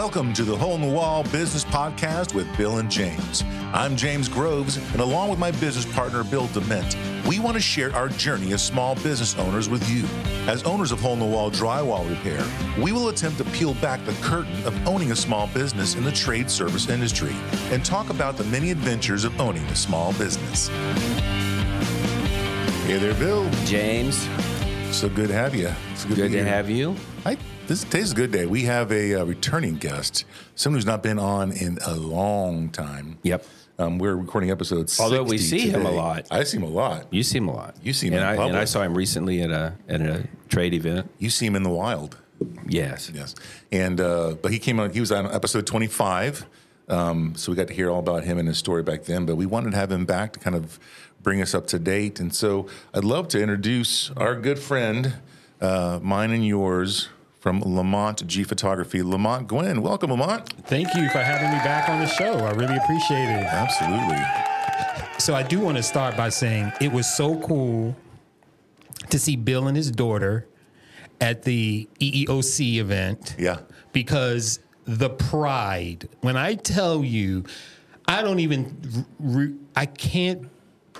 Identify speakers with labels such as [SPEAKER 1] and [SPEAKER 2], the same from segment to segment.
[SPEAKER 1] Welcome to the Hole in the Wall Business Podcast with Bill and James. I'm James Groves, and along with my business partner, Bill Dement, we want to share our journey as small business owners with you. As owners of Hole in the Wall Drywall Repair, we will attempt to peel back the curtain of owning a small business in the trade service industry and talk about the many adventures of owning a small business. Hey there, Bill.
[SPEAKER 2] James,
[SPEAKER 1] So good to have you. It's
[SPEAKER 2] good
[SPEAKER 1] be
[SPEAKER 2] to
[SPEAKER 1] here.
[SPEAKER 2] have you.
[SPEAKER 1] Hi. This today's a good day. We have a uh, returning guest, someone who's not been on in a long time.
[SPEAKER 2] Yep.
[SPEAKER 1] Um, we're recording episodes.
[SPEAKER 2] Although we
[SPEAKER 1] 60
[SPEAKER 2] see him a lot.
[SPEAKER 1] I see him a lot.
[SPEAKER 2] You see him a lot.
[SPEAKER 1] You see him
[SPEAKER 2] and
[SPEAKER 1] in
[SPEAKER 2] I. And I saw him recently at a at a trade event.
[SPEAKER 1] You see him in the wild.
[SPEAKER 2] Yes.
[SPEAKER 1] Yes. And uh, but he came on. He was on episode twenty five. Um, so we got to hear all about him and his story back then. But we wanted to have him back to kind of bring us up to date. And so I'd love to introduce our good friend, uh, mine and yours, from Lamonte G Photography, Lamonte Gwynn. Welcome, Lamonte.
[SPEAKER 3] Thank you for having me back on the show. I really appreciate it.
[SPEAKER 1] Absolutely.
[SPEAKER 3] So I do want to start by saying it was so cool to see Bill and his daughter at the EEOC event.
[SPEAKER 1] Yeah.
[SPEAKER 3] Because the pride, when I tell you, I don't even, I can't,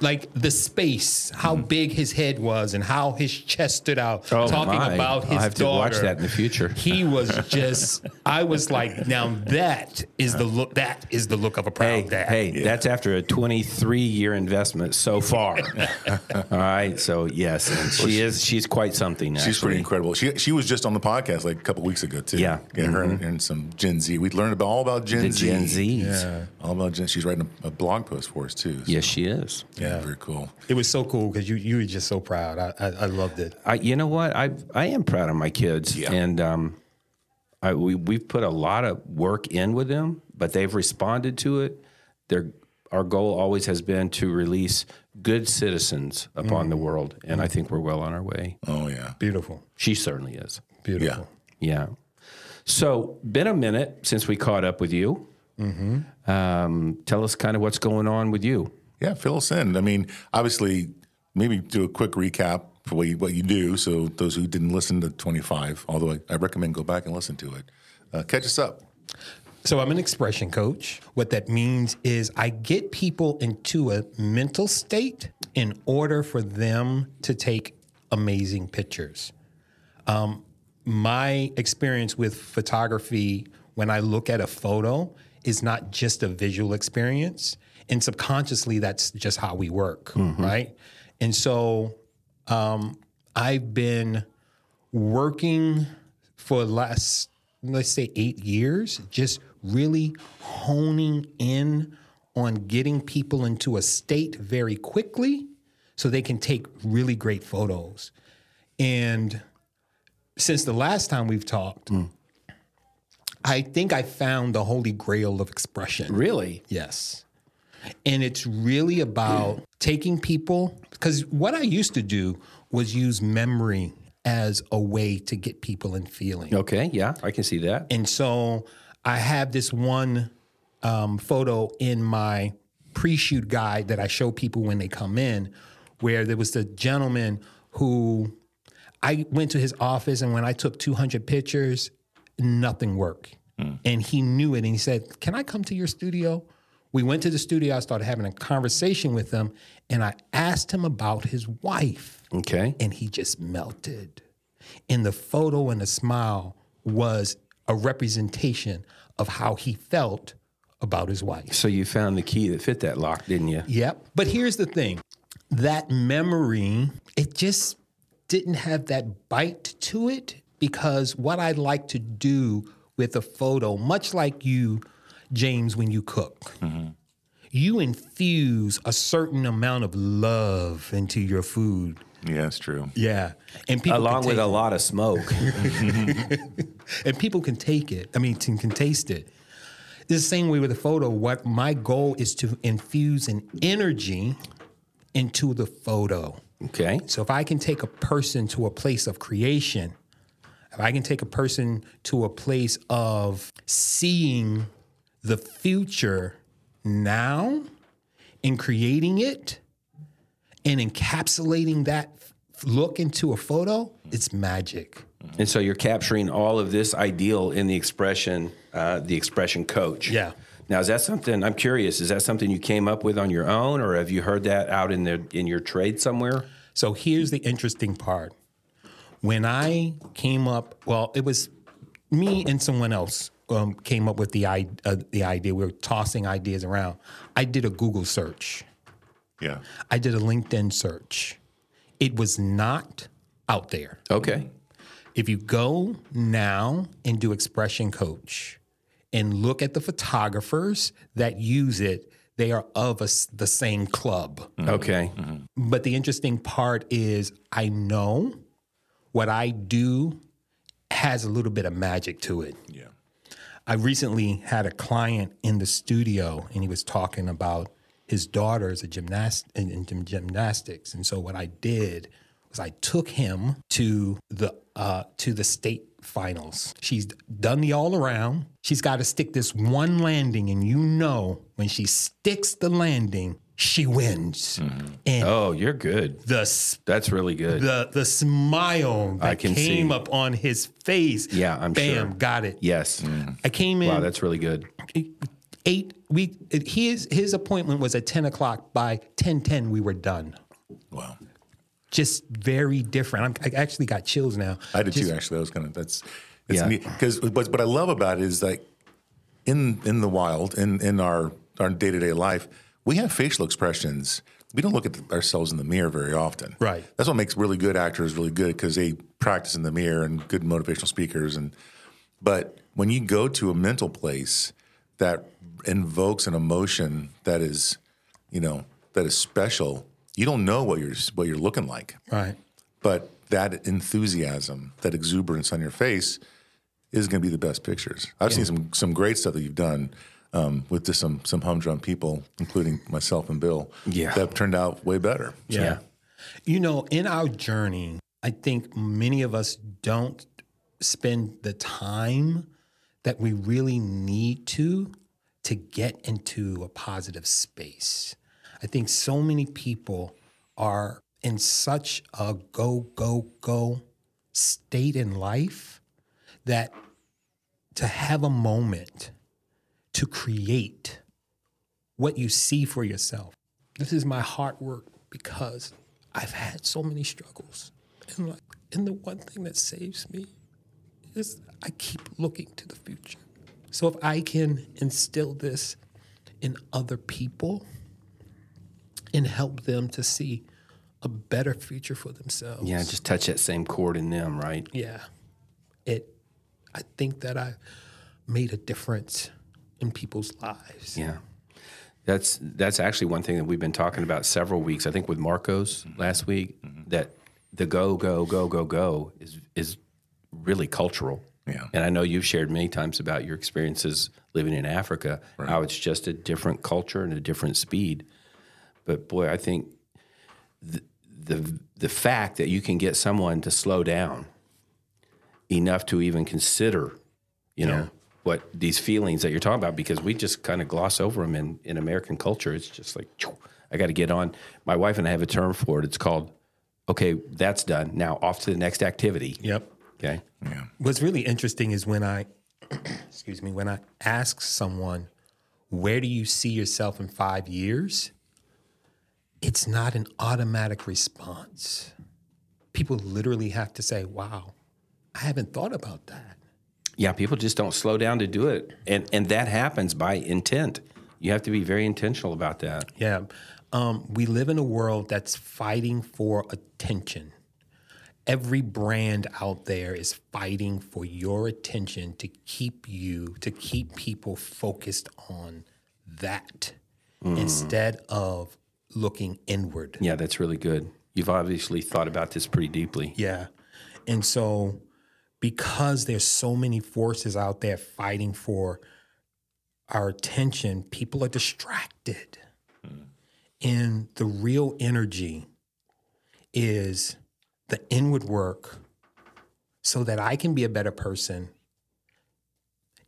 [SPEAKER 3] like the space, how mm-hmm. big his head was and how his chest stood out,
[SPEAKER 2] Oh,
[SPEAKER 3] talking
[SPEAKER 2] my.
[SPEAKER 3] about his
[SPEAKER 2] I'll have to watch that in the future.
[SPEAKER 3] He was just, I was like, now that is the look, that is the look of a proud
[SPEAKER 2] Hey,
[SPEAKER 3] dad.
[SPEAKER 2] hey, that's after a 23 year investment so far. All right. So yes, and she is. She's quite something.
[SPEAKER 1] She's pretty incredible. She she was just on the podcast like a couple weeks ago too.
[SPEAKER 2] Yeah.
[SPEAKER 1] her and, and some Gen Z. We learned about all about Gen
[SPEAKER 2] The
[SPEAKER 1] Z.
[SPEAKER 2] Gen Zs.
[SPEAKER 3] Yeah.
[SPEAKER 1] All about Gen. She's writing a, a blog post for us too. So,
[SPEAKER 2] Yes, she is.
[SPEAKER 1] yeah, very cool.
[SPEAKER 3] It was so cool because you you were just so proud. I I, I loved it.
[SPEAKER 2] I, you know what? I I am proud of my kids,
[SPEAKER 1] Yeah.
[SPEAKER 2] and um, I, we we've put a lot of work in with them, but they've responded to it. Their our goal always has been to release good citizens upon
[SPEAKER 1] Mm.
[SPEAKER 2] the world, and I think we're well on our way.
[SPEAKER 1] Oh yeah,
[SPEAKER 3] Beautiful,
[SPEAKER 2] She certainly is.
[SPEAKER 3] beautiful.
[SPEAKER 2] Yeah. Yeah. So, been a minute since we caught up with you.
[SPEAKER 1] Mm-hmm.
[SPEAKER 2] Um, tell us kind of what's going on with you.
[SPEAKER 1] Yeah. Fill us in. I mean, obviously, maybe do a quick recap for what you, what you do. So those who didn't listen to twenty five, although I, I recommend go back and listen to it. Uh, catch us up.
[SPEAKER 3] So I'm an expression coach. What that means is I get people into a mental state in order for them to take amazing pictures. Um, my experience with photography, when I look at a photo, is not just a visual experience. And subconsciously, that's just how we work, right? And so um, I've been working for the last, let's say, eight years, just really honing in on getting people into a state very quickly so they can take really great photos. And since the last time we've talked, I think I found the holy grail of expression.
[SPEAKER 2] Really?
[SPEAKER 3] Yes. And it's really about taking people, because what I used to do was use memory as a way to get people in feeling.
[SPEAKER 2] Okay. Yeah, I can see that.
[SPEAKER 3] And so I have this one um, photo in my pre shoot guide that I show people when they come in, where there was the gentleman who I went to his office, and when I took 200 pictures, nothing worked. And he knew it, and he said, Can I come to your studio? We went to the studio, I started having a conversation with him, and I asked him about his wife
[SPEAKER 2] Okay.
[SPEAKER 3] and he just melted. And the photo and the smile was a representation of how he felt about his wife.
[SPEAKER 2] So you found the key that fit that lock, didn't you?
[SPEAKER 3] Yep. But here's the thing that memory, it just didn't have that bite to it because what I like to do with a photo, much like you, James, when you cook, mm-hmm. you infuse a certain amount of love into your food.
[SPEAKER 1] Yeah, that's true.
[SPEAKER 3] Yeah. And people
[SPEAKER 2] Along with
[SPEAKER 3] take
[SPEAKER 2] a lot of smoke.
[SPEAKER 3] and people can take it. I mean, can, can taste it. It's the same way with a photo. What my goal is to infuse an energy into the photo.
[SPEAKER 2] okay.
[SPEAKER 3] So if I can take a person to a place of creation, if I can take a person to a place of seeing the future now and creating it and encapsulating that look into a photo, it's magic.
[SPEAKER 2] And so you're capturing all of this ideal in the expression, uh, the expression coach.
[SPEAKER 3] Yeah.
[SPEAKER 2] Now, is that something? I'm curious. Is that something you came up with on your own, or have you heard that out in the in your trade somewhere?
[SPEAKER 3] So here's the interesting part. When I came up, well, it was me and someone else um, came up with the i- uh, the idea. We were tossing ideas around. I did a Google search.
[SPEAKER 1] Yeah.
[SPEAKER 3] I did a LinkedIn search. It was not out there.
[SPEAKER 2] Okay.
[SPEAKER 3] If you go now and do Expression Coach and look at the photographers that use it, they are of us the same club.
[SPEAKER 2] Okay.
[SPEAKER 3] But the interesting part is I know what I do has a little bit of magic to it.
[SPEAKER 1] Yeah.
[SPEAKER 3] I recently had a client in the studio and he was talking about his daughter is a gymnast in, in gymnastics. And so what I did was I took him to the uh, to the state finals. She's done the all around. She's got to stick this one landing, and you know when she sticks the landing, she wins. Mm-hmm. And
[SPEAKER 2] Oh, you're good.
[SPEAKER 3] the
[SPEAKER 2] That's really good.
[SPEAKER 3] the the smile that
[SPEAKER 2] I can
[SPEAKER 3] came
[SPEAKER 2] see.
[SPEAKER 3] up on his face.
[SPEAKER 2] Yeah, I'm
[SPEAKER 3] bam,
[SPEAKER 2] sure.
[SPEAKER 3] got it.
[SPEAKER 2] yes. Mm. Mm.
[SPEAKER 3] I came in
[SPEAKER 2] Wow, that's really good.
[SPEAKER 3] eight. We his his appointment was at ten o'clock. By ten ten, we were done.
[SPEAKER 1] Wow.
[SPEAKER 3] Just very different. I'm, I actually got chills now.
[SPEAKER 1] I did too. Actually, that was kind of that's it's
[SPEAKER 2] Yeah.
[SPEAKER 1] neat because what, what I love about it is like in in the wild in in our our day to day life, we have facial expressions. We don't look at ourselves in the mirror very often.
[SPEAKER 3] Right.
[SPEAKER 1] That's what makes really good actors really good because they practice in the mirror and good motivational speakers. And but when you go to a mental place that invokes an emotion that is, you know, that is special, you don't know what you're what you're looking like
[SPEAKER 3] Right.
[SPEAKER 1] but that enthusiasm, that exuberance on your face is going to be the best pictures. I've seen some some great stuff that you've done um, with just some some humdrum people, including myself and Bill.
[SPEAKER 2] Yeah.
[SPEAKER 1] that turned out way better. So,
[SPEAKER 2] Yeah.
[SPEAKER 3] You know, in our journey, I think many of us don't spend the time that we really need to to get into a positive space. I think so many people are in such a go, go, go state in life that to have a moment to create what you see for yourself. This is my heart work because I've had so many struggles. And like and the one thing that saves me is I keep looking to the future. So if I can instill this in other people and help them to see a better future for themselves.
[SPEAKER 2] Yeah, just touch that same chord in them, right?
[SPEAKER 3] Yeah. It I think that I made a difference in people's lives.
[SPEAKER 2] Yeah. That's that's actually one thing that we've been talking about several weeks. I think with Marcos mm-hmm. last week mm-hmm. that the go go go go go is is really cultural.
[SPEAKER 1] Yeah.
[SPEAKER 2] And I know you've shared many times about your experiences living in Africa, how it's just a different culture and a different speed. But boy, I think the the the fact that you can get someone to slow down enough to even consider, you know, what these feelings that you're talking about, because we just kind of gloss over them in, in American culture. It's just like, I got to get on. My wife and I have a term for it. It's called, okay, that's done. Now off to the next activity.
[SPEAKER 3] Yep.
[SPEAKER 2] Okay. Yeah.
[SPEAKER 3] What's really interesting is when I, excuse me, when I ask someone, where do you see yourself in five years? It's not an automatic response. People literally have to say, wow, I haven't thought about that.
[SPEAKER 2] Yeah, people just don't slow down to do it. And, and that happens by intent. You have to be very intentional about that.
[SPEAKER 3] Yeah. Um, we live in a world that's fighting for attention. Every brand out there is fighting for your attention to keep you, to keep people focused on that instead of looking inward.
[SPEAKER 2] Yeah, that's really good. You've obviously thought about this pretty deeply.
[SPEAKER 3] Yeah. And so, because there's so many forces out there fighting for our attention, people are distracted. Hmm. And the real energy is the inward work so that I can be a better person.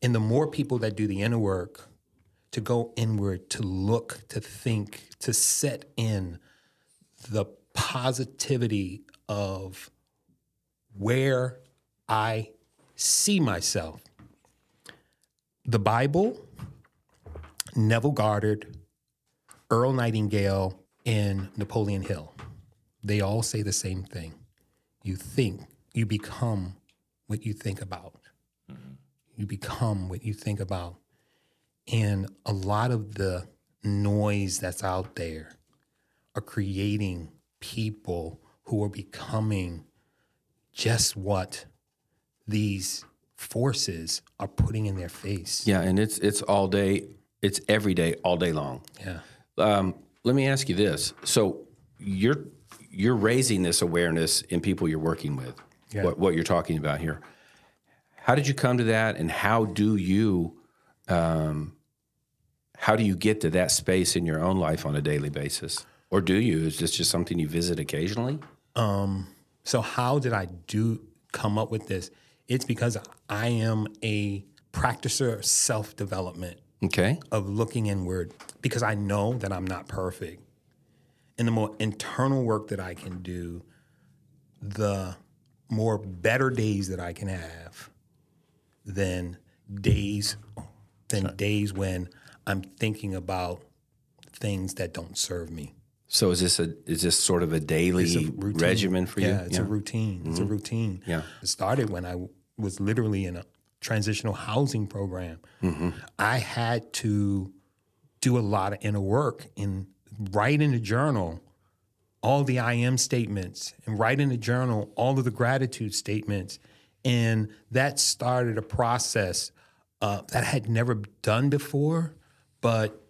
[SPEAKER 3] And the more people that do the inner work, to go inward, to look, to think, to set in the positivity of where I see myself. The Bible, Neville Goddard, Earl Nightingale, and Napoleon Hill, they all say the same thing. You think, you become what you think about. Mm-hmm. You become what you think about. And a lot of the noise that's out there are creating people who are becoming just what these forces are putting in their face.
[SPEAKER 2] Yeah, and it's it's all day, it's every day, all day long.
[SPEAKER 3] Yeah.
[SPEAKER 2] Um, let me ask you this: so you're you're raising this awareness in people you're working with.
[SPEAKER 3] Yeah.
[SPEAKER 2] What, what you're talking about here. How did you come to that, and how do you, um, how do you get to that space in your own life on a daily basis, or do you? Is this just something you visit occasionally?
[SPEAKER 3] um, So how did I do come up with this? It's because I am a practicer of self-development.
[SPEAKER 2] Okay.
[SPEAKER 3] of looking inward because I know that I'm not perfect. And the more internal work that I can do, the more better days that I can have than days than days when I'm thinking about things that don't serve me.
[SPEAKER 2] So is this a is this sort of a daily
[SPEAKER 3] a
[SPEAKER 2] regimen for you?
[SPEAKER 3] Yeah, it's a routine. It's a routine.
[SPEAKER 2] Yeah.
[SPEAKER 3] It started when I was literally in a transitional housing program. I had to do a lot of inner work and write in the journal all the I am statements and write in the journal all of the gratitude statements. And that started a process uh, that I had never done before. But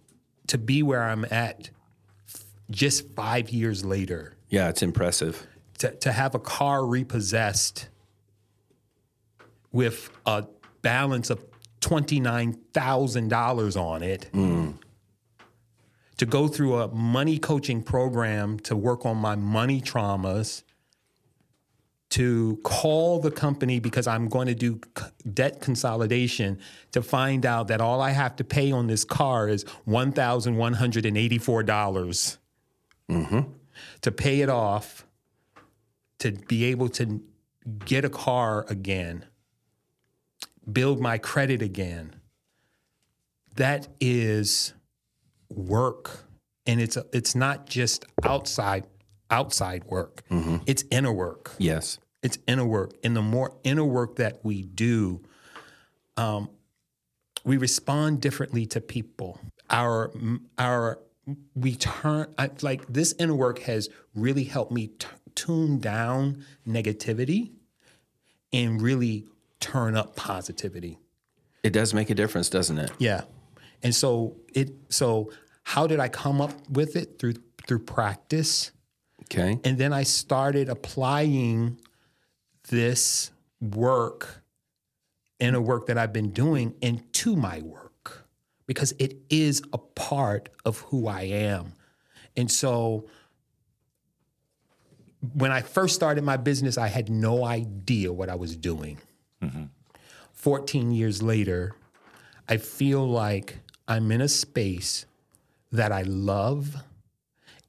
[SPEAKER 3] to be where I'm at just five years later,
[SPEAKER 2] yeah, it's impressive.
[SPEAKER 3] to, to have a car repossessed with a balance of $29,000 on it, mm. to go through a money coaching program to work on my money traumas, to call the company because I'm going to do c- debt consolidation to find out that all I have to pay on this car is $1,184 dollars to pay it off, to be able to get a car again, build my credit again. That is work, and it's it's not just outside outside work. It's inner work.
[SPEAKER 2] Yes.
[SPEAKER 3] It's inner work, and the more inner work that we do, um, we respond differently to people. Our our we turn I, like this inner work has really helped me t- tune down negativity and really turn up positivity.
[SPEAKER 2] It does make a difference, doesn't it?
[SPEAKER 3] Yeah. And so it so how did I come up with it through through practice?
[SPEAKER 2] Okay.
[SPEAKER 3] And then I started applying this work a work that I've been doing into my work because it is a part of who I am. And so when I first started my business, I had no idea what I was doing. Mm-hmm. 14 years later, I feel like I'm in a space that I love,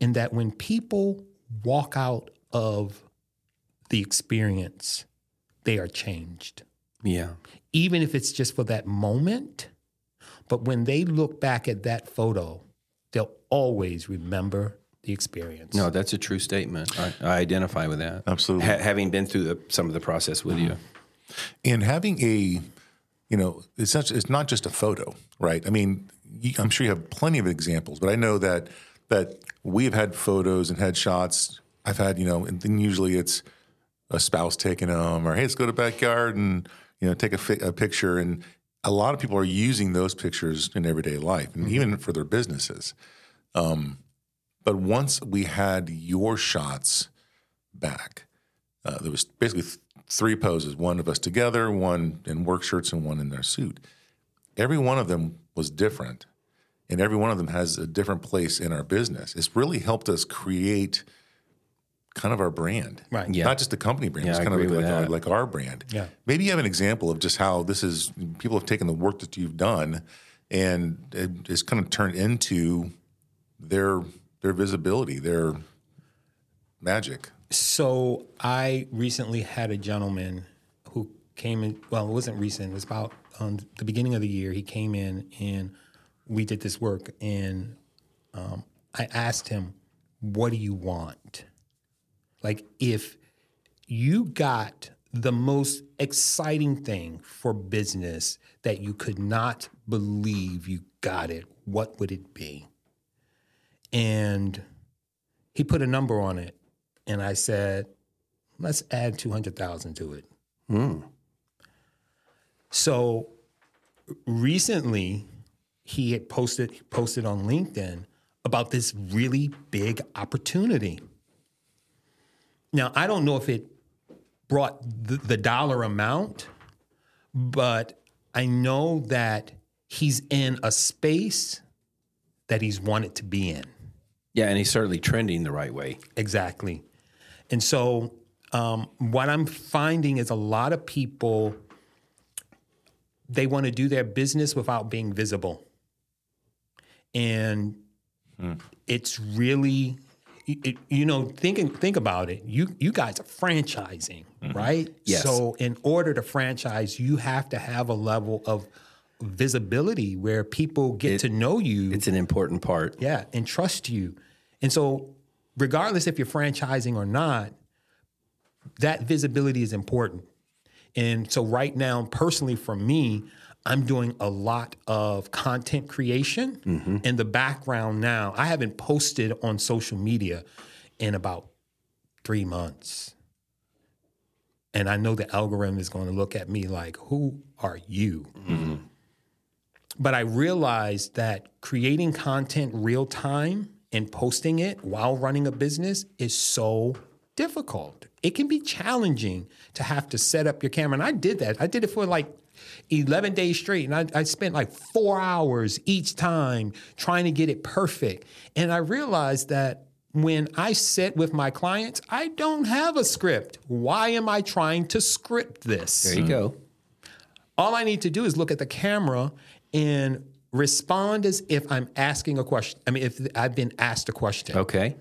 [SPEAKER 3] and that when people walk out of the experience, they are changed.
[SPEAKER 2] Yeah.
[SPEAKER 3] Even if it's just for that moment, but when they look back at that photo, they'll always remember the experience.
[SPEAKER 2] No, that's a true statement. I, I identify with that.
[SPEAKER 1] Absolutely.
[SPEAKER 2] Ha- having been through the, some of the process with you. Mm-hmm.
[SPEAKER 1] and having a you know it's not it's not just a photo right i mean you, i'm sure you have plenty of examples but i know that that we have had photos and headshots i've had you know and then usually it's a spouse taking them or hey let's go to the backyard and you know take a, fi- a picture and a lot of people are using those pictures in everyday life and even for their businesses. Um, but once we had your shots back uh, there was basically th- three poses one of us together one in work shirts and one in their suit. Every one of them was different and every one of them has a different place in our business. It's really helped us create kind of our brand
[SPEAKER 3] Right.
[SPEAKER 2] Yeah.
[SPEAKER 1] not just the company brand
[SPEAKER 2] Yeah,
[SPEAKER 1] it's
[SPEAKER 2] I
[SPEAKER 1] kind of
[SPEAKER 2] agree
[SPEAKER 1] like, our, like our brand
[SPEAKER 3] Yeah.
[SPEAKER 1] maybe you have an example of just how this is people have taken the work that you've done and it, it's kind of turned into their their visibility their magic
[SPEAKER 3] So I recently had a gentleman who came in. Well, it wasn't recent. It was about um, the beginning of the year. He came in and we did this work. And um, I asked him, "What do you want? Like, if you got the most exciting thing for business that you could not believe you got it, what would it be?" And he put a number on it, and I said, "Let's add two hundred thousand to it." Hmm. So recently, he had posted posted on LinkedIn about this really big opportunity. Now, I don't know if it brought the, the dollar amount, but I know that he's in a space that he's wanted to be in.
[SPEAKER 2] Yeah, and he's certainly trending the right way.
[SPEAKER 3] Exactly. And so, um, what I'm finding is a lot of people they want to do their business without being visible, and it's really, it, you know, thinking think about it. You you guys are franchising, mm-hmm. right?
[SPEAKER 2] Yes.
[SPEAKER 3] So, in order to franchise, you have to have a level of visibility where people get to know you.
[SPEAKER 2] It's an important part.
[SPEAKER 3] Yeah, and trust you. And so, regardless if you're franchising or not, that visibility is important. And so, right now, personally, for me, I'm doing a lot of content creation mm-hmm. in the background now. I haven't posted on social media in about three months. And I know the algorithm is going to look at me like, who are you? Mm-hmm. But I realized that creating content real time and posting it while running a business is so difficult. It can be challenging to have to set up your camera. And I did that. I did it for like 11 days straight. And I, I spent like four hours each time trying to get it perfect. And I realized that when I sit with my clients, I don't have a script. Why am I trying to script this?
[SPEAKER 2] There you go.
[SPEAKER 3] All I need to do is look at the camera and respond as if I'm asking a question. I mean, if I've been asked a question.
[SPEAKER 2] Okay.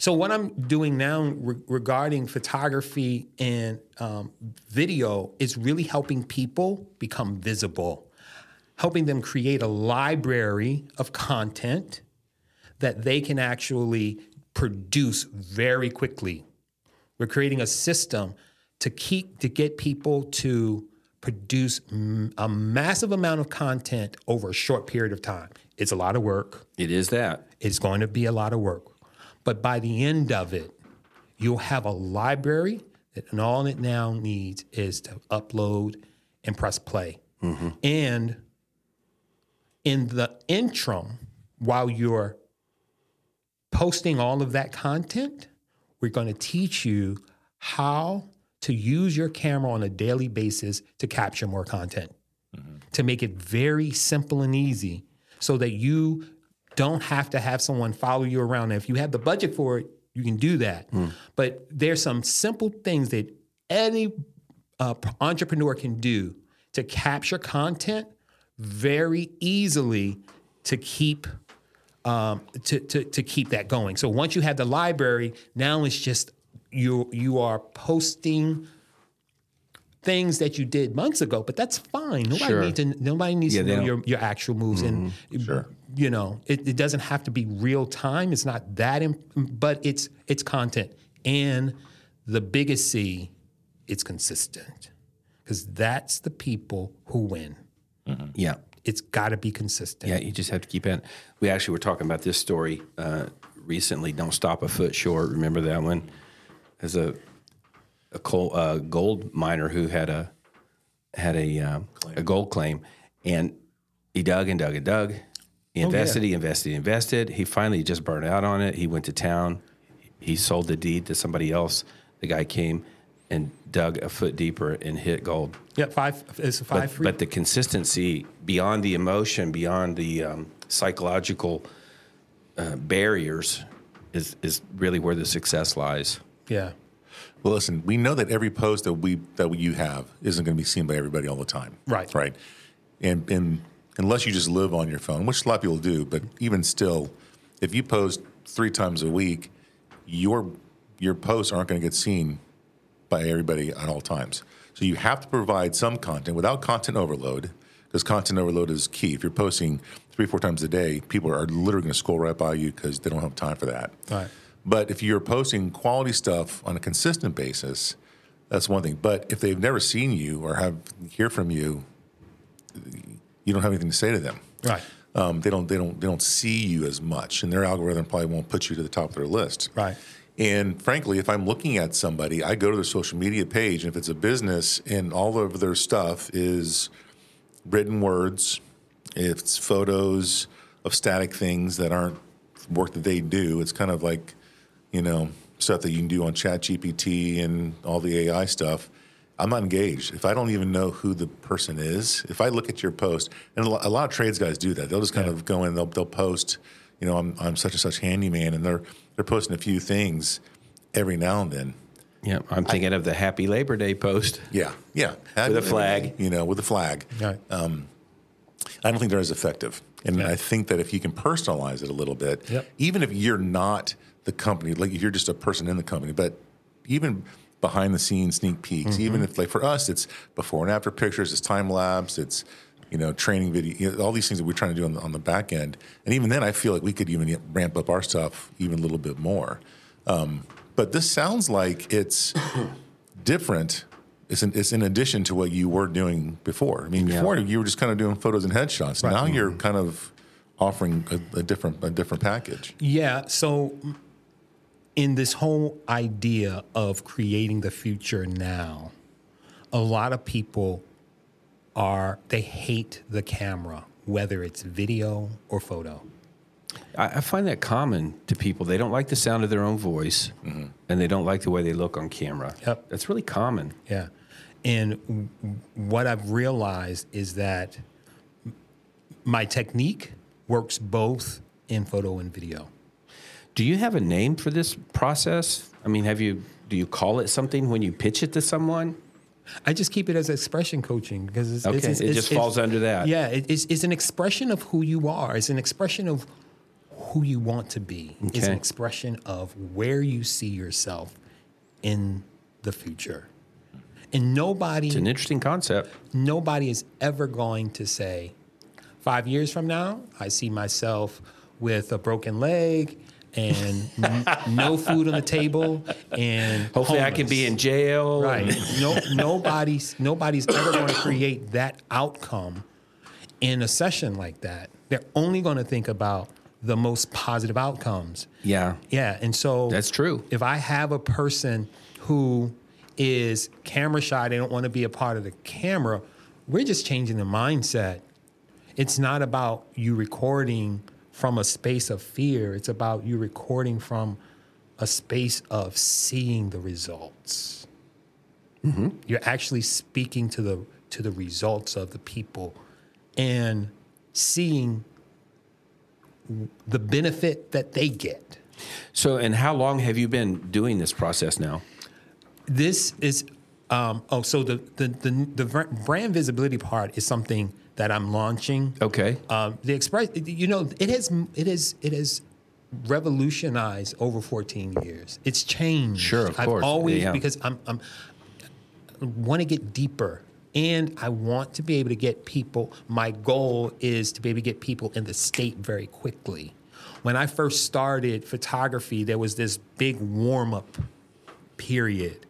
[SPEAKER 3] So what I'm doing now re- regarding photography and um, video is really helping people become visible, helping them create a library of content that they can actually produce very quickly. We're creating a system to keep to get people to produce m- a massive amount of content over a short period of time. It's a lot of work.
[SPEAKER 2] It is that.
[SPEAKER 3] It's going to be a lot of work. But by the end of it, you'll have a library that and all it now needs is to upload and press play. Mm-hmm. And in the interim, while you're posting all of that content, we're going to teach you how to use your camera on a daily basis to capture more content, mm-hmm. to make it very simple and easy so that you don't have to have someone follow you around. And if you have the budget for it, you can do that. But there's some simple things that any uh, entrepreneur can do to capture content very easily to keep um, to, to to keep that going. So once you have the library, now it's just you you are posting things that you did months ago, but that's fine. Nobody
[SPEAKER 2] Sure.
[SPEAKER 3] needs to nobody needs
[SPEAKER 2] Yeah,
[SPEAKER 3] to know your, your actual moves. And you know, it, it doesn't have to be real time. It's not that, imp- but it's it's content. And the biggest C, it's consistent, because that's the people who win.
[SPEAKER 2] Yeah.
[SPEAKER 3] It's got to be consistent.
[SPEAKER 2] Yeah, you just have to keep it. We actually were talking about this story uh, recently. Don't stop a foot short. Remember that one? As a a coal, uh, gold miner who had a had a um, a gold claim, and he dug and dug and dug. He invested, he invested, he invested. He finally just burned out on it. He went to town. He sold the deed to somebody else. The guy came and dug a foot deeper and hit gold.
[SPEAKER 3] Yeah, five. It's a five
[SPEAKER 2] But, but the consistency beyond the emotion, beyond the um, psychological uh, barriers, is is really where the success lies.
[SPEAKER 3] yeah.
[SPEAKER 1] Well, listen, we know that every post that we that you have isn't going to be seen by everybody all the time.
[SPEAKER 3] Right.
[SPEAKER 1] Right. And and unless you just live on your phone, which a lot of people do, but even still, if you post three times a week, your your posts aren't going to get seen by everybody at all times. So you have to provide some content without content overload, because content overload is key. If you're posting three, four times a day, people are literally going to scroll right by you because they don't have time for that.
[SPEAKER 3] Right.
[SPEAKER 1] But if you're posting quality stuff on a consistent basis, that's one thing. But if they've never seen you or have hear from you, you don't have anything to say to them.
[SPEAKER 3] Right.
[SPEAKER 1] Um, they don't they don't they don't see you as much, and their algorithm probably won't put you to the top of their list.
[SPEAKER 3] Right.
[SPEAKER 1] And frankly, if I'm looking at somebody, I go to their social media page, and if it's a business and all of their stuff is written words, if it's photos of static things that aren't work that they do, it's kind of like, you know, stuff that you can do on ChatGPT and all the AI stuff. I'm not engaged. If I don't even know who the person is, if I look at your post, and a lo- a lot of trades guys do that, they'll just kind of go in, they'll, they'll post, you know, I'm, I'm such and such handyman, and they're they're posting a few things every now and then.
[SPEAKER 2] Yeah, I'm thinking of the Happy Labor Day post.
[SPEAKER 1] Yeah, yeah,
[SPEAKER 2] With a flag.
[SPEAKER 1] you know, with a flag.
[SPEAKER 3] Right.
[SPEAKER 1] Um, I don't think they're as effective. And
[SPEAKER 3] Yeah.
[SPEAKER 1] I think that if you can personalize it a little bit,
[SPEAKER 3] Yep.
[SPEAKER 1] even if you're not the company, like if you're just a person in the company, but even behind the scenes sneak peeks,
[SPEAKER 3] Mm-hmm.
[SPEAKER 1] even if like for us, it's before and after pictures, it's time lapse, it's you know training video, you know, all these things that we're trying to do on the, on the back end. And even then, I feel like we could even ramp up our stuff even a little bit more. Um, but this sounds like it's different. It's in, it's in addition to what you were doing before. I mean,
[SPEAKER 2] Yeah.
[SPEAKER 1] before you were just kind of doing photos and headshots. Now you're kind of offering a, a different a different package.
[SPEAKER 3] Yeah. So, in this whole idea of creating the future now, a lot of people are, they hate the camera, whether it's video or photo.
[SPEAKER 2] I, I find that common to people. They don't like the sound of their own voice, mm-hmm. and they don't like the way they look on camera.
[SPEAKER 3] Yep.
[SPEAKER 2] That's really common.
[SPEAKER 3] Yeah. And w- w- what I've realized is that my technique works both in photo and video.
[SPEAKER 2] Do you have a name for this process? I mean, have you? Do you call it something when you pitch it to someone?
[SPEAKER 3] I just keep it as expression coaching because it's,
[SPEAKER 2] Okay,
[SPEAKER 3] it's,
[SPEAKER 2] it just
[SPEAKER 3] it's-
[SPEAKER 2] falls under that.
[SPEAKER 3] Yeah, it, it's, it's an expression of who you are. It's an expression of who you want to be. It's an expression of where you see yourself in the future. And nobody,
[SPEAKER 2] It's an interesting concept.
[SPEAKER 3] nobody is ever going to say, five years from now, I see myself with a broken leg and n- no food on the table and
[SPEAKER 2] Hopefully, I can be in jail.
[SPEAKER 3] Right. No, nobody's nobody's ever going to create that outcome in a session like that. They're only going to think about the most positive outcomes.
[SPEAKER 2] Yeah.
[SPEAKER 3] Yeah, and so
[SPEAKER 2] That's true.
[SPEAKER 3] If I have a person who is camera shy, they don't want to be a part of the camera. We're just changing the mindset. It's not about you recording from a space of fear. It's about you recording from a space of seeing the results. You're actually speaking to the to the results of the people and seeing the benefit that they get.
[SPEAKER 2] So, and how long have you been doing this process now?
[SPEAKER 3] This is um, oh, so the the the the brand visibility part is something that I'm launching.
[SPEAKER 2] Okay.
[SPEAKER 3] Um, the express, you know, it has it has it has revolutionized over 14 years. It's changed.
[SPEAKER 2] Sure, of
[SPEAKER 3] I've
[SPEAKER 2] course.
[SPEAKER 3] always
[SPEAKER 2] Yeah.
[SPEAKER 3] because I'm I'm want to get deeper. And I want to be able to get people. My goal is to be able to get people in the state very quickly. When I first started photography, there was this big warm up period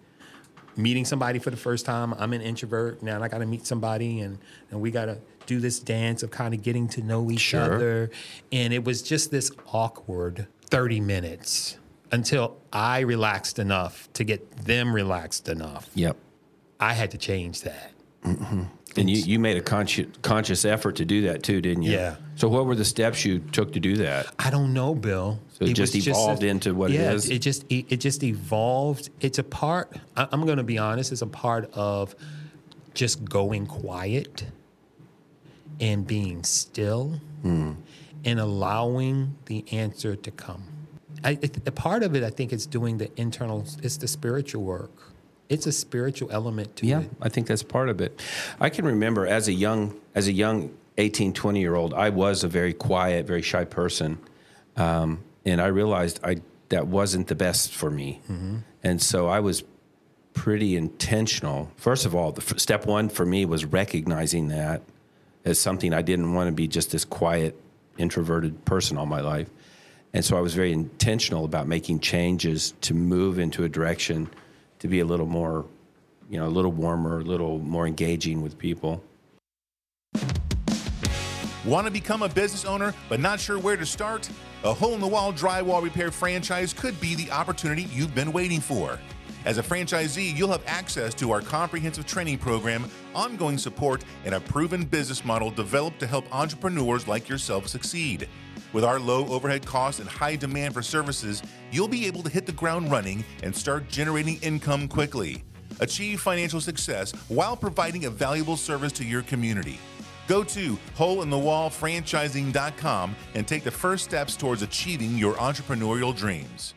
[SPEAKER 3] meeting somebody for the first time. I'm an introvert now. I got to meet somebody, and and we got to do this dance of kind of getting to know each
[SPEAKER 2] Sure.
[SPEAKER 3] other. And it was just this awkward 30 minutes until I relaxed enough to get them relaxed enough.
[SPEAKER 2] Yep.
[SPEAKER 3] I had to change that. Mm-hmm.
[SPEAKER 2] And you, you made a conscious conscious effort to do that too, didn't you?
[SPEAKER 3] Yeah.
[SPEAKER 2] So, what were the steps you took to do that?
[SPEAKER 3] I don't know, Bill.
[SPEAKER 2] So it just
[SPEAKER 3] was
[SPEAKER 2] evolved into what it
[SPEAKER 3] yeah,
[SPEAKER 2] is?
[SPEAKER 3] It just it, it just evolved. It's a part. I, I'm going to be honest. It's a part of just going quiet and being still
[SPEAKER 2] Hmm.
[SPEAKER 3] and allowing the answer to come. I, a part of it, I think, is doing the internal. It's the spiritual work. It's a spiritual element to
[SPEAKER 2] Yeah,
[SPEAKER 3] it.
[SPEAKER 2] I think that's part of it. I can remember as a young as a young 18, 20 year old, I was a very quiet, very shy person. Um, and I realized I that wasn't the best for me. And so I was pretty intentional. First of all, the f- step one for me was recognizing that as something I didn't want to be just this quiet, introverted person all my life. And so I was very intentional about making changes to move into a direction to be a little more, you know, a little warmer, a little more engaging with people.
[SPEAKER 1] Want to become a business owner but not sure where to start? A hole in the wall drywall repair franchise could be the opportunity you've been waiting for. As a franchisee, you'll have access to our comprehensive training program, ongoing support, and a proven business model developed to help entrepreneurs like yourself succeed. With our low overhead costs and high demand for services, you'll be able to hit the ground running and start generating income quickly. Achieve financial success while providing a valuable service to your community. Go to holeinthewallfranchising.com and take the first steps towards achieving your entrepreneurial dreams.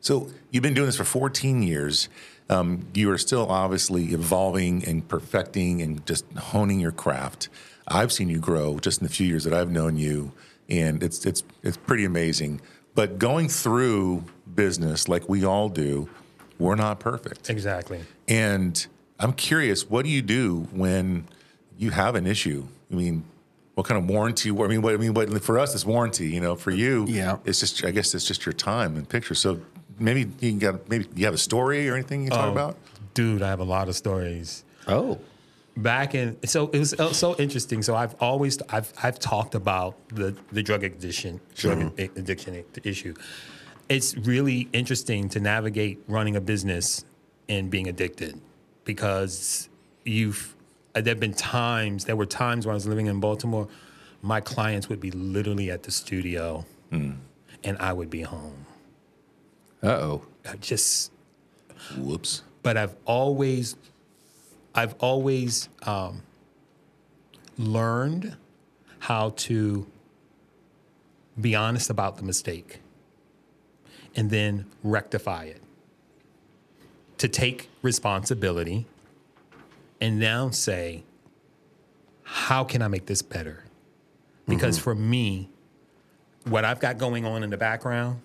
[SPEAKER 1] So, you've been doing this for 14 years. Um, you are still obviously evolving and perfecting and just honing your craft. I've seen you grow just in the few years that I've known you, and it's it's it's pretty amazing. But going through business like we all do, we're not perfect.
[SPEAKER 3] Exactly.
[SPEAKER 1] And I'm curious, what do you do when you have an issue? I mean, what kind of warranty? I mean, what I mean, what for us, it's warranty. You know, for you,
[SPEAKER 2] Yeah.
[SPEAKER 1] it's just I guess it's just your time and picture. So maybe you can get maybe you have a story or anything you can talk
[SPEAKER 3] Oh,
[SPEAKER 1] about.
[SPEAKER 3] Dude, I have a lot of stories.
[SPEAKER 2] Oh,
[SPEAKER 3] back in so it was uh, so interesting. So i've always i've i've talked about the the drug addiction drug addiction issue. It's really interesting to navigate running a business and being addicted because you've uh, there've been times there were times when i was living in baltimore my clients would be literally at the studio and i would be home
[SPEAKER 2] uh oh.
[SPEAKER 3] I just
[SPEAKER 1] Whoops.
[SPEAKER 3] but I've always, I've always um, learned how to be honest about the mistake and then rectify it. To take responsibility and now say, how can I make this better? Because for me, what I've got going on in the background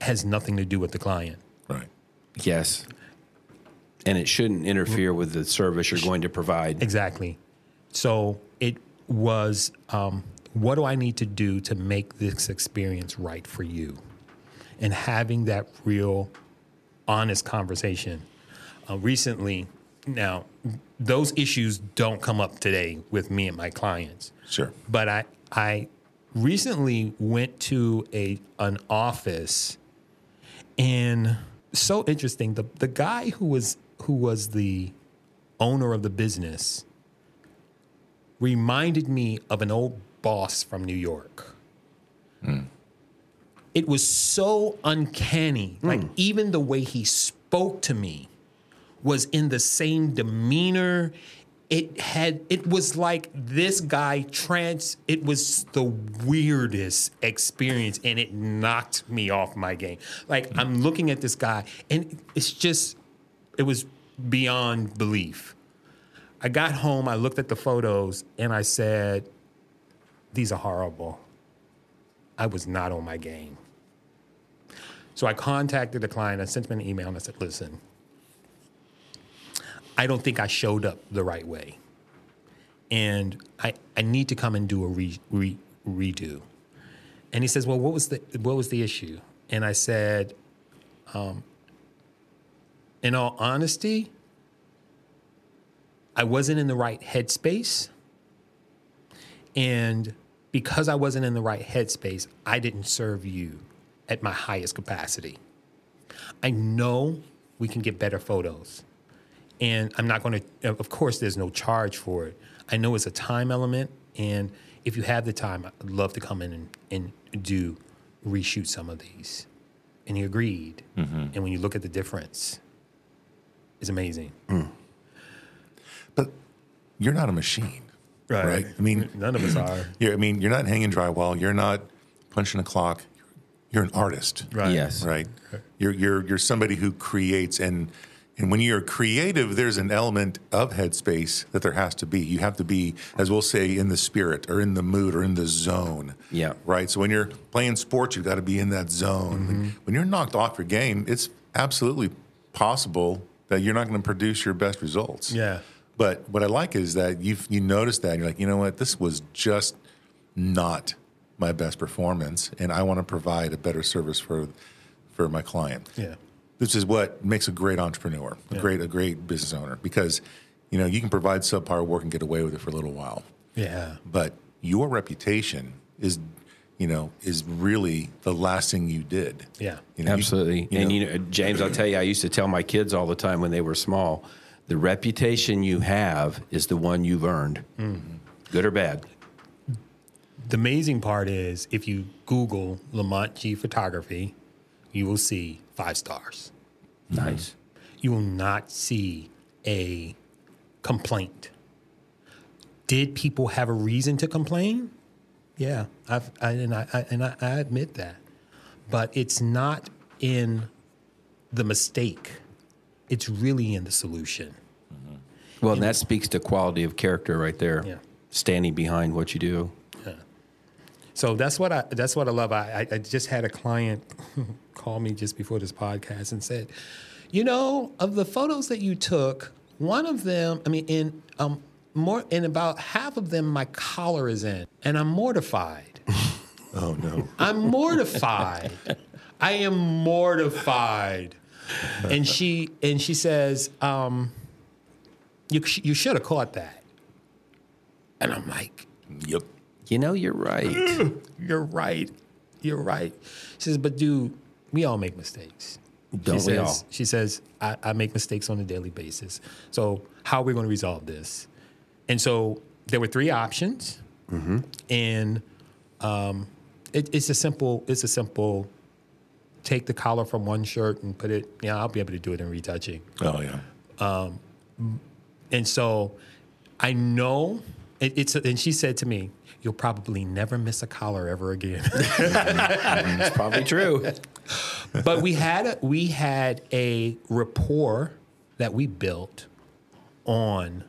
[SPEAKER 3] has nothing to do with the client.
[SPEAKER 1] Right.
[SPEAKER 2] Yes. And it shouldn't interfere with the service you're going to provide.
[SPEAKER 3] Exactly. So it was um, what do I need to do to make this experience right for you? And having that real, honest conversation. Uh, recently, now, those issues don't come up today with me and my clients.
[SPEAKER 1] Sure.
[SPEAKER 3] But I, I recently went to a an office and so interesting. The the guy who was who was the owner of the business reminded me of an old boss from New York. Hmm. It was so uncanny. Hmm. Like even the way he spoke to me was in the same demeanor. It had it was like this guy trans it was the weirdest experience and it knocked me off my game. Like hmm. I'm looking at this guy and it's just it was beyond belief. I got home, I looked at the photos and I said these are horrible. I was not on my game. So I contacted the client, I sent him an email and I said, listen, I don't think I showed up the right way. And I, I need to come and do a re, re, redo. And he says, well, what was the, what was the issue? And I said, um, in all honesty, I wasn't in the right headspace. And because I wasn't in the right headspace, I didn't serve you at my highest capacity. I know we can get better photos. And I'm not going to, of course, there's no charge for it. I know it's a time element. And if you have the time, I'd love to come in and, and do reshoot some of these. And he agreed. Mm-hmm. And when you look at the difference, it's amazing. Mm.
[SPEAKER 1] But you're not a machine. Right. I mean,
[SPEAKER 3] none of us are.
[SPEAKER 1] you're, I mean, you're not hanging drywall. You're not punching a clock. You're an artist.
[SPEAKER 3] Right.
[SPEAKER 2] Yes.
[SPEAKER 1] Right. You're you're you're somebody who creates and and when you're creative, there's an element of headspace that there has to be. You have to be, as we'll say, in the spirit or in the mood or in the zone.
[SPEAKER 2] Yeah.
[SPEAKER 1] Right. So when you're playing sports, you've got to be in that zone. When, mm-hmm. when you're knocked off your game, it's absolutely possible that you're not going to produce your best results.
[SPEAKER 3] Yeah.
[SPEAKER 1] But what I like is that you've you notice that and you're like, you know what, this was just not my best performance, and I want to provide a better service for for my client.
[SPEAKER 3] Yeah.
[SPEAKER 1] This is what makes a great entrepreneur, a great a great business owner, because you know you can provide subpar work and get away with it for a little while,
[SPEAKER 3] Yeah.
[SPEAKER 1] but your reputation is, you know, is really the last thing you did.
[SPEAKER 3] Yeah.
[SPEAKER 1] You know,
[SPEAKER 2] Absolutely.
[SPEAKER 1] you
[SPEAKER 2] and
[SPEAKER 1] know-
[SPEAKER 2] you know, James, I'll tell you, I used to tell my kids all the time when they were small, the reputation you have is the one you've earned, mm-hmm. good or bad.
[SPEAKER 3] The amazing part is if you Google Lamonte G photography, you will see five stars.
[SPEAKER 2] Nice.
[SPEAKER 3] You will not see a complaint. Did people have a reason to complain? Yeah, I've, I, and I, I and I, I admit that, but it's not in the mistake. It's really in the solution. Mm-hmm.
[SPEAKER 2] Well, and that speaks to quality of character right there.
[SPEAKER 3] Yeah.
[SPEAKER 2] Standing behind what you do.
[SPEAKER 3] So that's what I that's what I love. I I just had a client call me just before this podcast and said, you know, of the photos that you took, one of them, I mean, in um more in about half of them, my collar is in, and I'm mortified.
[SPEAKER 1] oh no,
[SPEAKER 3] I'm mortified. I am mortified. And she and she says, um, you sh- you should have caught that. And I'm like,
[SPEAKER 1] yep.
[SPEAKER 2] You know, you're right.
[SPEAKER 3] you're right. You're right. She says, but dude, we all make mistakes.
[SPEAKER 2] Don't
[SPEAKER 3] she
[SPEAKER 2] we
[SPEAKER 3] says,
[SPEAKER 2] all?
[SPEAKER 3] She says, I, I make mistakes on a daily basis. So how are we going to resolve this? And so there were three options.
[SPEAKER 2] Mm-hmm.
[SPEAKER 3] And um, it, it's a simple, it's a simple take the collar from one shirt and put it, yeah, I'll be able to do it in retouching.
[SPEAKER 1] Oh yeah.
[SPEAKER 3] And so I know it, it's, and she said to me, you'll probably never miss a collar ever again.
[SPEAKER 2] It's probably true.
[SPEAKER 3] but we had a, we had a rapport that we built on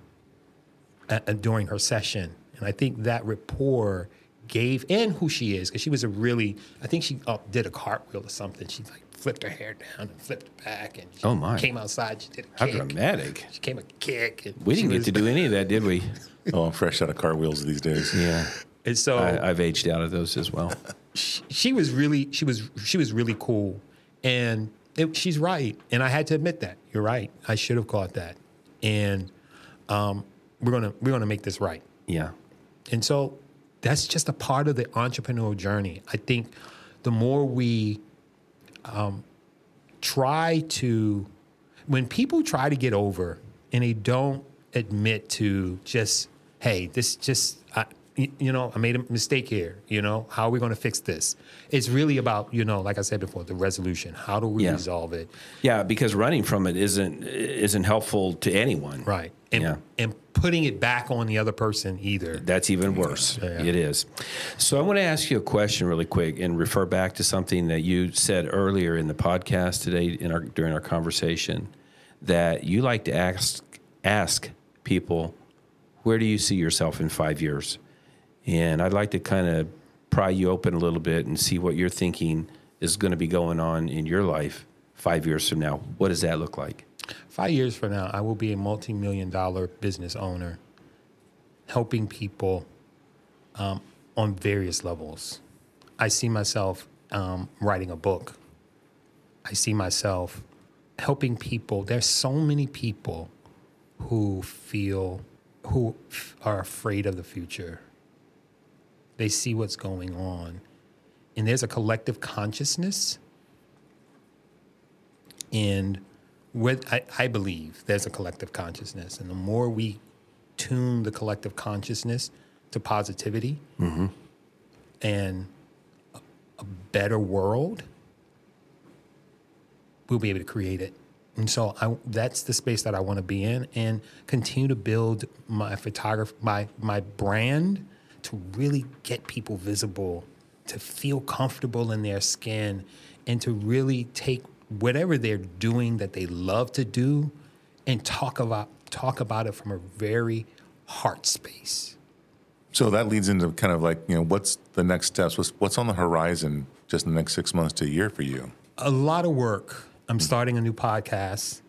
[SPEAKER 3] uh, uh, during her session, and I think that rapport gave and who she is because she was a really I think she uh, did a cartwheel or something. She like flipped her hair down and flipped it back, and she
[SPEAKER 2] Oh, my.
[SPEAKER 3] came outside. She did a
[SPEAKER 2] How
[SPEAKER 3] kick.
[SPEAKER 2] dramatic.
[SPEAKER 3] She came a kick. And
[SPEAKER 2] We didn't get to do any of that, did we?
[SPEAKER 1] Oh, I'm fresh out of cartwheels these days.
[SPEAKER 2] Yeah.
[SPEAKER 3] And so
[SPEAKER 2] I, I've aged out of those as well.
[SPEAKER 3] she was really she was she was really cool. And it, she's right. And i had to admit that. You're right. I should have caught that. And um, we're gonna we're gonna make this right.
[SPEAKER 2] Yeah.
[SPEAKER 3] and so that's just a part of the entrepreneurial journey. I think the more we um, try to when people try to get over and they don't admit to just hey this just I, you know i made a mistake here you know how are we going to fix this it's really about you know like i said before the resolution how do we
[SPEAKER 2] Yeah.
[SPEAKER 3] resolve it
[SPEAKER 2] Yeah, because running from it isn't isn't helpful to anyone.
[SPEAKER 3] right and,
[SPEAKER 2] Yeah.
[SPEAKER 3] and putting it back on the other person either
[SPEAKER 2] That's even worse.
[SPEAKER 3] Yeah.
[SPEAKER 2] It is. So I want to ask you a question really quick and refer back to something that you said earlier in the podcast today in our during our conversation that you like to ask ask people where do you see yourself in 5 years? And I'd like to kind of pry you open a little bit and see what you're thinking is going to be going on in your life 5 years from now. What does that look like?
[SPEAKER 3] Five years from now, I will be a multi million dollar business owner, helping people um, on various levels. I see myself um, writing a book. I see myself helping people. There's so many people who feel, who f- are afraid of the future. They see what's going on. And there's a collective consciousness and with, I, I believe there's a collective consciousness. And the more we tune the collective consciousness to positivity mm-hmm. and a, a better world, we'll be able to create it. And so I, that's the space that I want to be in and continue to build my photography, my, my brand to really get people visible, to feel comfortable in their skin, and to really take whatever they're doing that they love to do and talk about talk about it from a very heart space.
[SPEAKER 1] So that leads into kind of like you know what's the next steps? What's what's on the horizon? Just in the next six months to a year for you?
[SPEAKER 3] a lot of work. I'm starting a new podcast.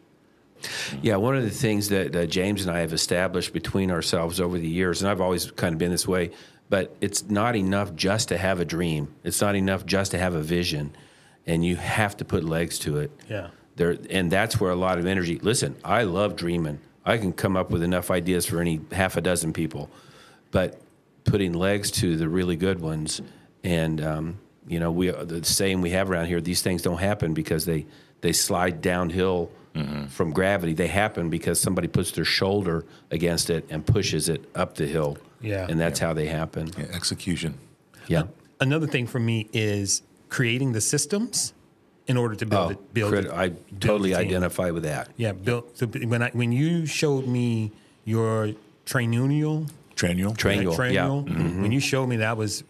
[SPEAKER 2] Yeah, one of the things that uh, James and I have established between ourselves over the years, and I've always kind of been this way, but it's not enough just to have a dream. It's not enough just to have a vision, and you have to put legs to it.
[SPEAKER 3] Yeah.
[SPEAKER 2] There, and that's where a lot of energy. Listen, I love dreaming. I can come up with enough ideas for any half a dozen people, but putting legs to the really good ones, and um, you know, we the saying we have around here: these things don't happen because they they slide downhill mm-hmm. from gravity. They happen because somebody puts their shoulder against it and pushes it up the hill.
[SPEAKER 3] Yeah,
[SPEAKER 2] and that's
[SPEAKER 3] yeah.
[SPEAKER 2] how they happen.
[SPEAKER 1] Yeah, execution.
[SPEAKER 2] Yeah.
[SPEAKER 3] Another thing for me is creating the systems in order to build
[SPEAKER 2] oh,
[SPEAKER 3] it. Build
[SPEAKER 2] crit-
[SPEAKER 3] it,
[SPEAKER 2] I totally identify with that.
[SPEAKER 3] Yeah, build. So when I when you showed me your trainual,
[SPEAKER 1] trainual,
[SPEAKER 2] trainual,
[SPEAKER 3] trainual,
[SPEAKER 2] yeah.
[SPEAKER 3] Mm-hmm. when you showed me that was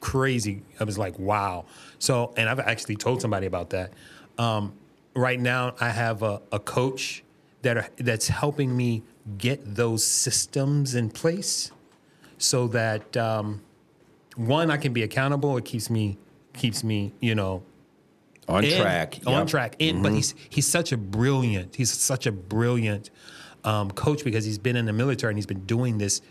[SPEAKER 3] crazy. I was like, wow. So, and I've actually told somebody about that. Um, right now, I have a, a coach that are, that's helping me get those systems in place, so that um, one, I can be accountable. It keeps me keeps me, you know,
[SPEAKER 2] on track.
[SPEAKER 3] On track. And, mm-hmm. But he's he's such a brilliant. He's such a brilliant um, coach because he's been in the military and he's been doing this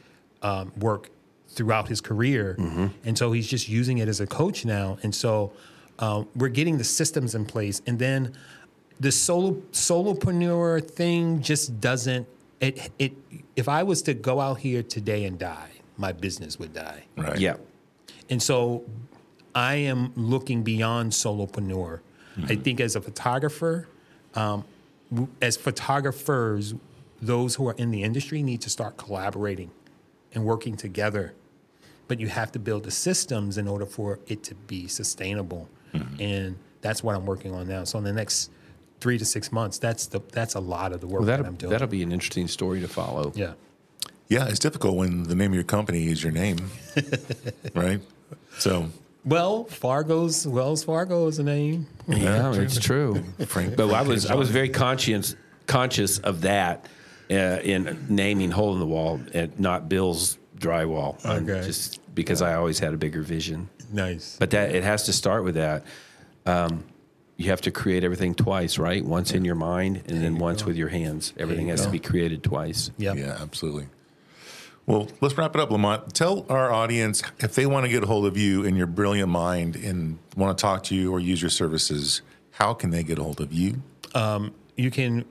[SPEAKER 3] um, work throughout his career, mm-hmm. and so he's just using it as a coach now. And so um, we're getting the systems in place, and then the solo solopreneur thing just doesn't. It it if I was to go out here today and die, my business would die.
[SPEAKER 1] Right.
[SPEAKER 2] Yeah.
[SPEAKER 3] And so I am looking beyond solopreneur. Mm-hmm. I think as a photographer, um, as photographers, those who are in the industry need to start collaborating and working together. But you have to build the systems in order for it to be sustainable. Mm-hmm. And that's what I'm working on now. So in the next three to six months, that's the that's a lot of the work
[SPEAKER 2] well,
[SPEAKER 3] that I'm doing.
[SPEAKER 2] That'll be an interesting story to follow.
[SPEAKER 3] Yeah.
[SPEAKER 1] Yeah, it's difficult when the name of your company is your name, right? So
[SPEAKER 3] well, Fargo's Wells Fargo is a name.
[SPEAKER 2] Yeah, it's true. Frank, but I was I was very conscious conscious of that uh, in naming hole in the wall and not Bill's drywall.
[SPEAKER 3] Okay.
[SPEAKER 2] Just because I always had a bigger vision.
[SPEAKER 3] Nice.
[SPEAKER 2] But that it has to start with that. Um, you have to create everything twice, right? Once in your mind and then once go. with your hands. Everything has go. to be created twice.
[SPEAKER 3] Yeah.
[SPEAKER 1] Yeah, absolutely. Well, let's wrap it up, Lamonte. Tell our audience if they want to get a hold of you and your brilliant mind and want to talk to you or use your services, how can they get a hold of you?
[SPEAKER 3] Um, you can,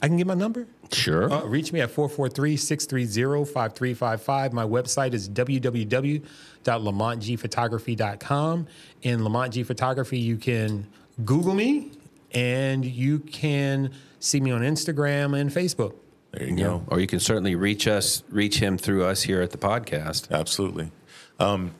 [SPEAKER 3] I can get my number.
[SPEAKER 2] Sure.
[SPEAKER 3] Uh, reach me at 443 630 5355. My website is www.lamontegphotography.com. In Lamonte G Photography, you can Google me and you can see me on Instagram and Facebook.
[SPEAKER 1] There you yeah. go.
[SPEAKER 2] Or you can certainly reach us, reach him through us here at the podcast.
[SPEAKER 1] Absolutely. Um,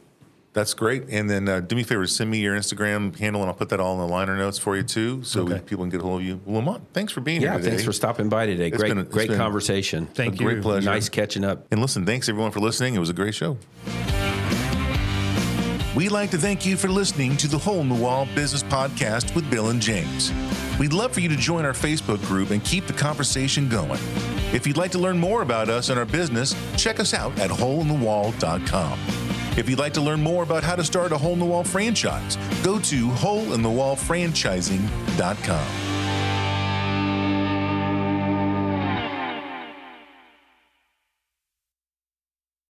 [SPEAKER 1] that's great. And then uh, do me a favor, send me your Instagram handle, and I'll put that all in the liner notes for you too, so okay. we, people can get a hold of you. Lamonte, thanks for being
[SPEAKER 2] yeah,
[SPEAKER 1] here today.
[SPEAKER 2] thanks for stopping by today. It's great, a, great conversation.
[SPEAKER 3] Thank you.
[SPEAKER 1] Great pleasure.
[SPEAKER 2] Nice catching up.
[SPEAKER 1] And listen, thanks everyone for listening. It was a great show. We'd like to thank you for listening to the Hole in the Wall Business Podcast with Bill and James. We'd love for you to join our Facebook group and keep the conversation going. If you'd like to learn more about us and our business, check us out at holeinthewall.com. If you'd like to learn more about how to start a hole in the wall franchise, go to holeinthewallfranchising.com.